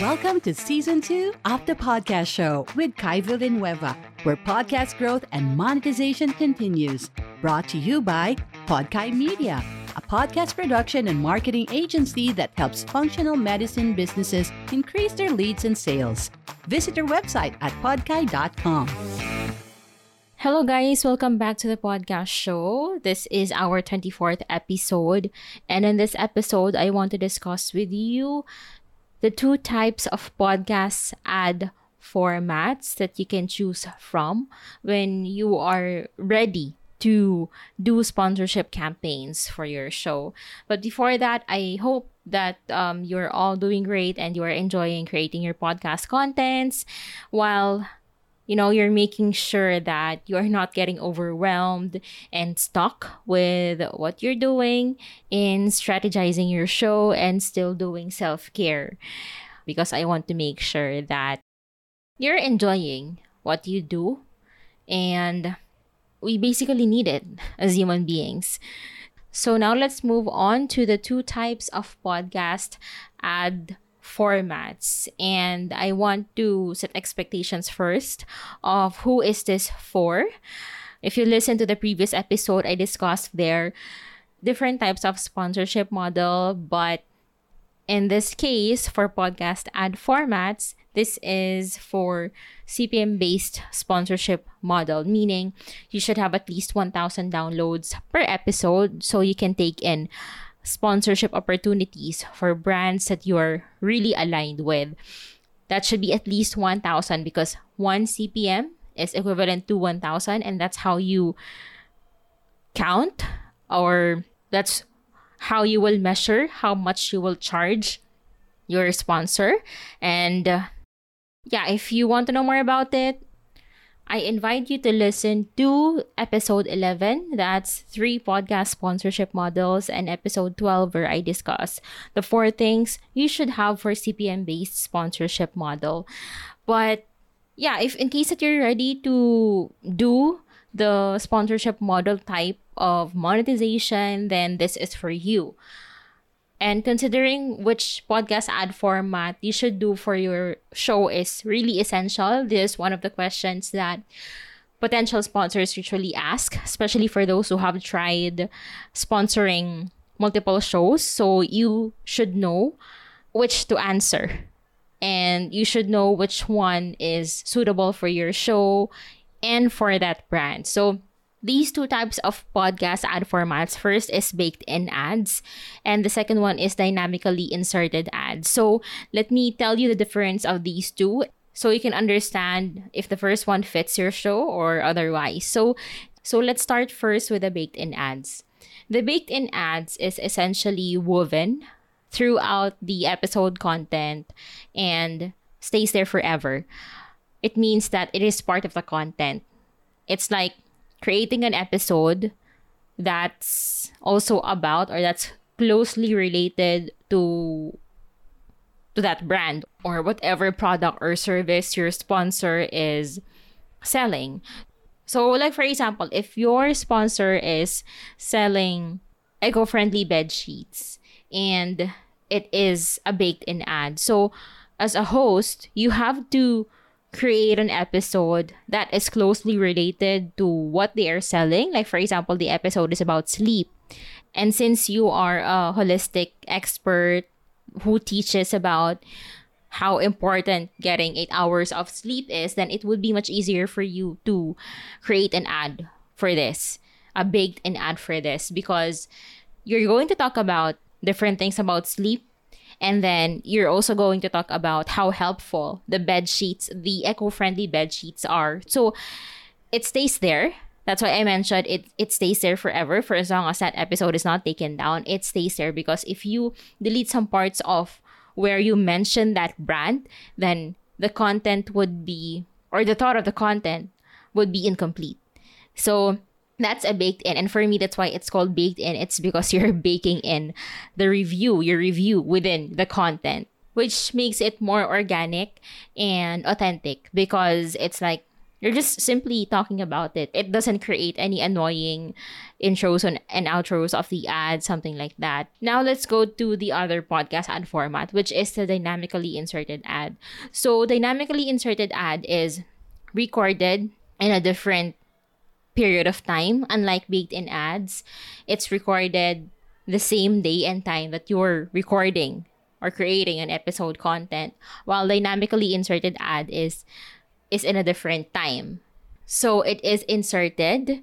Welcome to season two of the podcast show with Kai Villanueva, where podcast growth and monetization continues. Brought to you by Podkai Media, a podcast production and marketing agency that helps functional medicine businesses increase their leads and sales. Visit their website at podkai.com. Hello, guys. Welcome back to the podcast show. This is our 24th episode. And in this episode, I want to discuss with you the two types of podcast ad formats that you can choose from when you are ready to do sponsorship campaigns for your show. But before that, I hope that um, you're all doing great and you are enjoying creating your podcast contents while you know you're making sure that you are not getting overwhelmed and stuck with what you're doing in strategizing your show and still doing self-care. Because i want to make sure that you're enjoying what you do and we basically need it as human beings. So now let's move on to the two types of podcast ad formats and I want to set expectations first of who is this for. If you listen to the previous episode, I discussed there different types of sponsorship model, but in this case for podcast ad formats, this is for CPM based sponsorship model, meaning you should have at least 1,000 downloads per episode so you can take in sponsorship opportunities for brands that you're really aligned with. That should be at least 1,000 because 1 CPM is equivalent to 1,000 and that's how you count or that's how you will measure how much you will charge your sponsor. And uh, yeah, if you want to know more about it, I invite you to listen to episode 11. That's three podcast sponsorship models, and episode 12, where I discuss the four things you should have for CPM based sponsorship model. But yeah, if in case that you're ready to do the sponsorship model type of monetization, then this is for you. And considering which podcast ad format you should do for your show is really essential. This is one of the questions that potential sponsors usually ask, especially for those who have tried sponsoring multiple shows. So you should know which to answer. And you should know which one is suitable for your show and for that brand. So these two types of podcast ad formats first is baked in ads and the second one is dynamically inserted ads. So let me tell you the difference of these two so you can understand if the first one fits your show or otherwise. So so let's start first with the baked in ads. The baked in ads is essentially woven throughout the episode content and stays there forever. It means that it is part of the content. It's like creating an episode that's also about or that's closely related to to that brand or whatever product or service your sponsor is selling. So like for example, if your sponsor is selling eco-friendly bed sheets and it is a baked in ad. So as a host, you have to create an episode that is closely related to what they are selling. Like, for example, the episode is about sleep. And since you are a holistic expert who teaches about how important getting eight hours of sleep is, then it would be much easier for you to create an ad for this, a baked an ad for this, because you're going to talk about different things about sleep and then you're also going to talk about how helpful the bed sheets, the eco-friendly bed sheets are. So it stays there. That's why I mentioned it it stays there forever for as long as that episode is not taken down. It stays there because if you delete some parts of where you mention that brand, then the content would be or the thought of the content would be incomplete. So that's a baked in and for me that's why it's called baked in it's because you're baking in the review your review within the content which makes it more organic and authentic because it's like you're just simply talking about it. It doesn't create any annoying intros and outros of the ad, something like that. Now let's go to the other podcast ad format, which is the dynamically inserted ad. So, dynamically inserted ad is recorded in a different period of time, unlike baked in ads. It's recorded the same day and time that you're recording or creating an episode content, while dynamically inserted ad is is in a different time. So it is inserted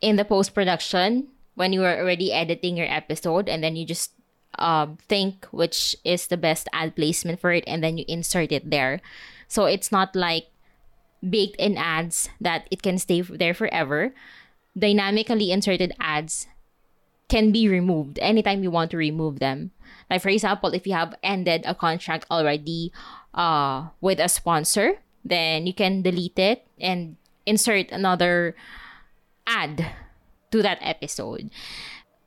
in the post production when you are already editing your episode and then you just um, think which is the best ad placement for it and then you insert it there. So it's not like baked in ads that it can stay there forever. Dynamically inserted ads can be removed anytime you want to remove them. Like for example, if you have ended a contract already uh, with a sponsor, then you can delete it and insert another ad to that episode.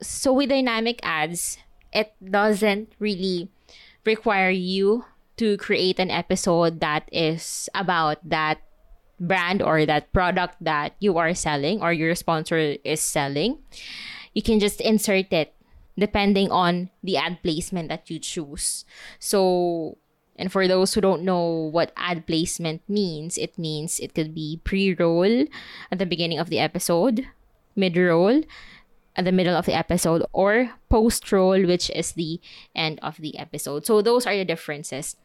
So with dynamic ads, it doesn't really require you to create an episode that is about that brand or that product that you are selling or your sponsor is selling. You can just insert it depending on the ad placement that you choose. So and for those who don't know what ad placement means, it means it could be pre roll at the beginning of the episode, mid roll at the middle of the episode, or post roll, which is the end of the episode. So those are the differences.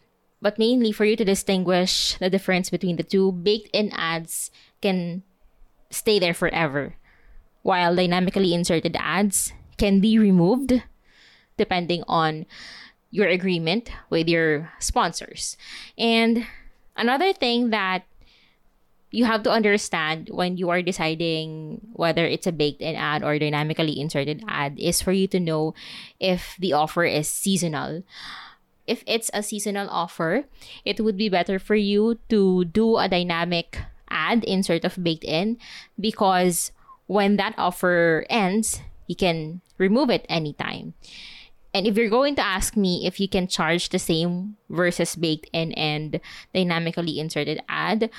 But mainly for you to distinguish the difference between the two, baked in ads can stay there forever, while dynamically inserted ads can be removed depending on your agreement with your sponsors. And another thing that you have to understand when you are deciding whether it's a baked in ad or dynamically inserted ad is for you to know if the offer is seasonal. If it's a seasonal offer, it would be better for you to do a dynamic ad insert of baked in because when that offer ends, you can remove it anytime. And if you're going to ask me if you can charge the same versus baked in and dynamically inserted ad,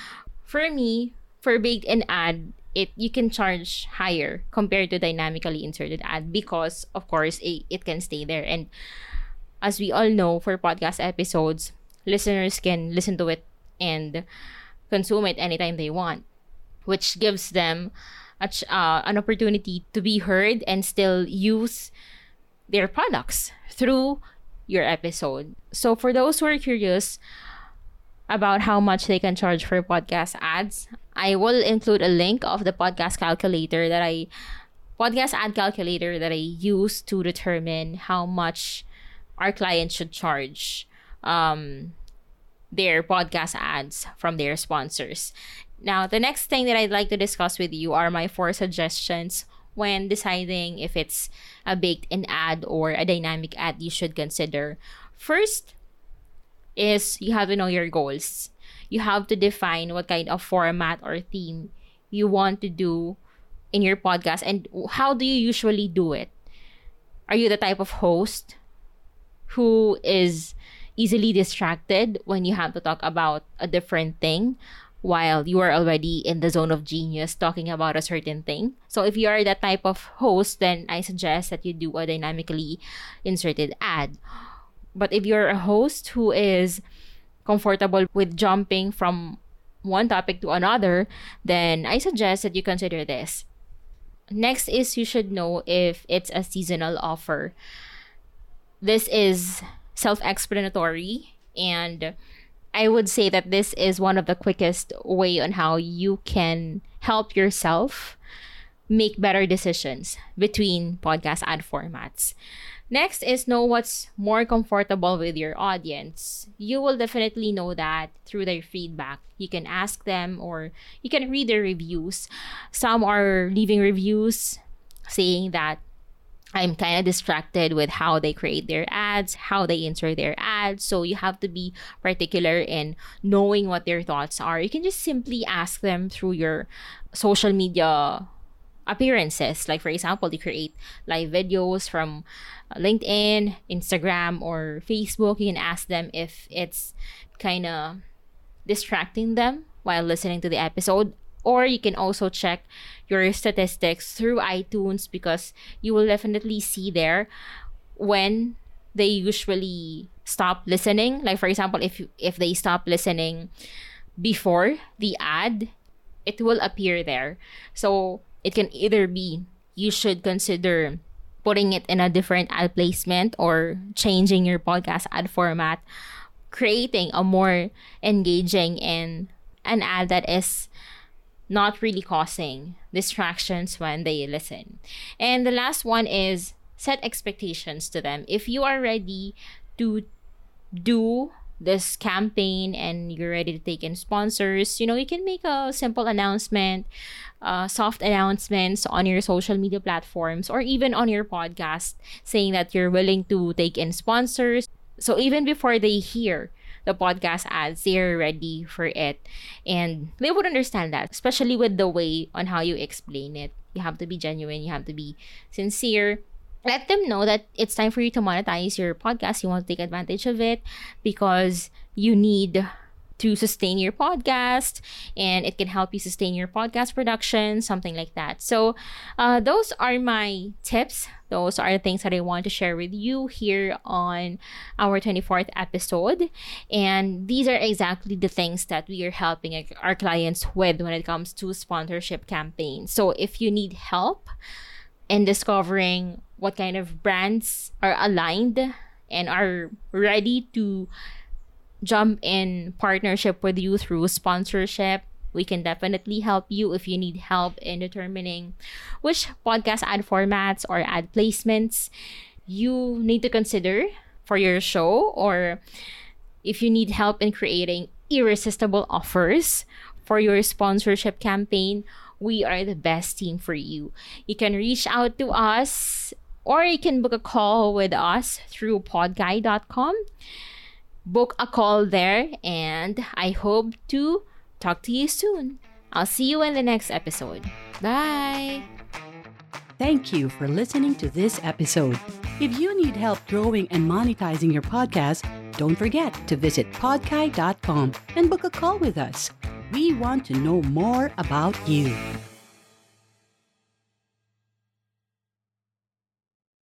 for me, for baked in ad, it you can charge higher compared to dynamically inserted ad because of course it, it can stay there. And as we all know, for podcast episodes, listeners can listen to it and consume it anytime they want, which gives them a, uh, an opportunity to be heard and still use their products through your episode. So for those who are curious about how much they can charge for podcast ads, I will include a link of the podcast calculator that I podcast ad calculator that I use to determine how much our clients should charge um, their podcast ads from their sponsors. Now, the next thing that I'd like to discuss with you are my four suggestions when deciding if it's a baked in ad or a dynamic ad you should consider. First is you have to know your goals. You have to define what kind of format or theme you want to do in your podcast and how do you usually do it? Are you the type of host who is easily distracted when you have to talk about a different thing? while you are already in the zone of genius talking about a certain thing. So if you are that type of host, then I suggest that you do a dynamically inserted ad. But if you're a host who is comfortable with jumping from one topic to another, then I suggest that you consider this. Next is you should know if it's a seasonal offer. This is self explanatory and I would say that this is one of the quickest way on how you can help yourself make better decisions between podcast ad formats. Next is know what's more comfortable with your audience. You will definitely know that through their feedback. You can ask them or you can read their reviews. Some are leaving reviews saying that I'm kind of distracted with how they create their ads, how they insert their ads. So you have to be particular in knowing what their thoughts are. You can just simply ask them through your social media appearances. Like, for example, they create live videos from LinkedIn, Instagram, or Facebook. You can ask them if it's kind of distracting them while listening to the episode. Or you can also check your statistics through iTunes because you will definitely see there when they usually stop listening. Like for example, if if they stop listening before the ad, it will appear there. So it can either be you should consider putting it in a different ad placement or changing your podcast ad format, creating a more engaging and an ad that is not really causing distractions when they listen. And the last one is set expectations to them. If you are ready to do this campaign and you're ready to take in sponsors, you know, you can make a simple announcement, uh, soft announcements on your social media platforms or even on your podcast saying that you're willing to take in sponsors. So even before they hear the podcast ads, they're ready for it. And they would understand that, especially with the way on how you explain it. You have to be genuine, you have to be sincere let them know that it's time for you to monetize your podcast. You want to take advantage of it because you need to sustain your podcast and it can help you sustain your podcast production, something like that. So, uh, those are my tips. Those are the things that I want to share with you here on our 24th episode. And these are exactly the things that we are helping our clients with when it comes to sponsorship campaigns. So, if you need help, in discovering what kind of brands are aligned and are ready to jump in partnership with you through sponsorship. We can definitely help you if you need help in determining which podcast ad formats or ad placements you need to consider for your show, or if you need help in creating irresistible offers for your sponsorship campaign, we are the best team for you. You can reach out to us or you can book a call with us through podkai.com. Book a call there, and I hope to talk to you soon. I'll see you in the next episode. Bye. Thank you for listening to this episode. If you need help growing and monetizing your podcast, don't forget to visit podkai.com and book a call with us. We want to know more about you.